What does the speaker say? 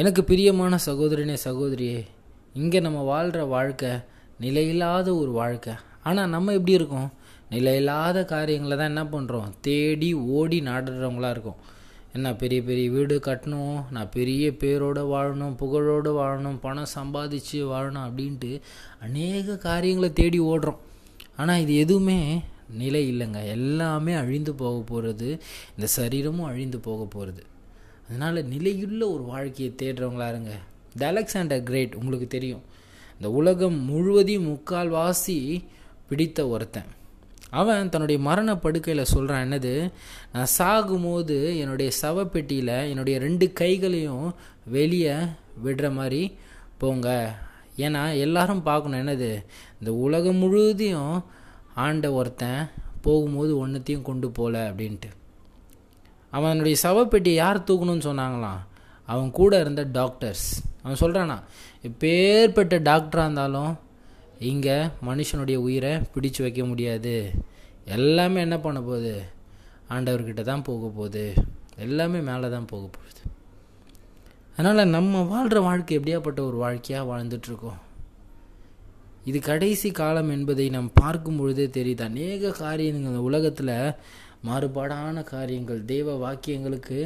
எனக்கு பிரியமான சகோதரனே சகோதரியே இங்கே நம்ம வாழ்கிற வாழ்க்கை நிலையில்லாத ஒரு வாழ்க்கை. ஆனால் நம்ம எப்படி இருக்கோம்? நிலையில்லாத காரியங்களை தான் என்ன பண்ணுறோம் தேடி ஓடி நாடுறவங்களா இருக்கும். என்ன பெரிய பெரிய வீடு கட்டணும் நான் பெரிய பேரோடு வாழணும் புகழோடு வாழணும் பணம் சம்பாதிச்சு வாழணும் அப்படின்ட்டு அநேக காரியங்களை தேடி ஓடுறோம். ஆனால் இது எதுவுமே நிலை இல்லைங்க. எல்லாமே அழிந்து போக போகிறது இந்த சரீரமும் அழிந்து போக போகிறது அதனால் நிலையுள்ள ஒரு வாழ்க்கையை தேடுறவங்களா இருங்க. த அலெக்சாண்டர் கிரேட் உங்களுக்கு தெரியும். இந்த உலகம் முழுவதையும் முக்கால்வாசி பிடித்த ஒருத்தன். அவன் தன்னுடைய மரண படுக்கையில் சொல்கிறான் என்னது? நான் சாகும்போது என்னுடைய சவப்பெட்டியில் என்னுடைய ரெண்டு கைகளையும் வெளியே விடுற மாதிரி போங்க. ஏன்னா எல்லாரும் பார்க்கணும் என்னது? இந்த உலகம் முழுவதையும் ஆண்ட ஒருத்தன் போகும்போது ஒன்றுத்தையும் கொண்டு போகல அப்படின்ட்டு. அவனுடைய சவப்பெட்டியை யார் தூக்கணும்னு சொன்னாங்களாம்? அவன் கூட இருந்த டாக்டர்ஸ் அவன் சொல்கிறானா எப்பேற்பட்ட டாக்டராக இருந்தாலும் இங்கே மனுஷனுடைய உயிரை பிடிச்சு வைக்க முடியாது. எல்லாமே என்ன பண்ண போகுது? ஆண்டவர்கிட்ட தான் போக போகுது. எல்லாமே மேலே தான் போக போகுது. அதனால் நம்ம வாழ்கிற வாழ்க்கை எப்படியாப்பட்ட ஒரு வாழ்க்கையாக வாழ்ந்துட்டுருக்கோம்? இது கடைசி காலம் என்பதை நாம் பார்க்கும் பொழுதே தெரியுது. அநேக காரியங்கள் இந்த உலகத்தில் மாறுபாடான காரியங்கள் தெய்வ வாக்கியங்களுக்கு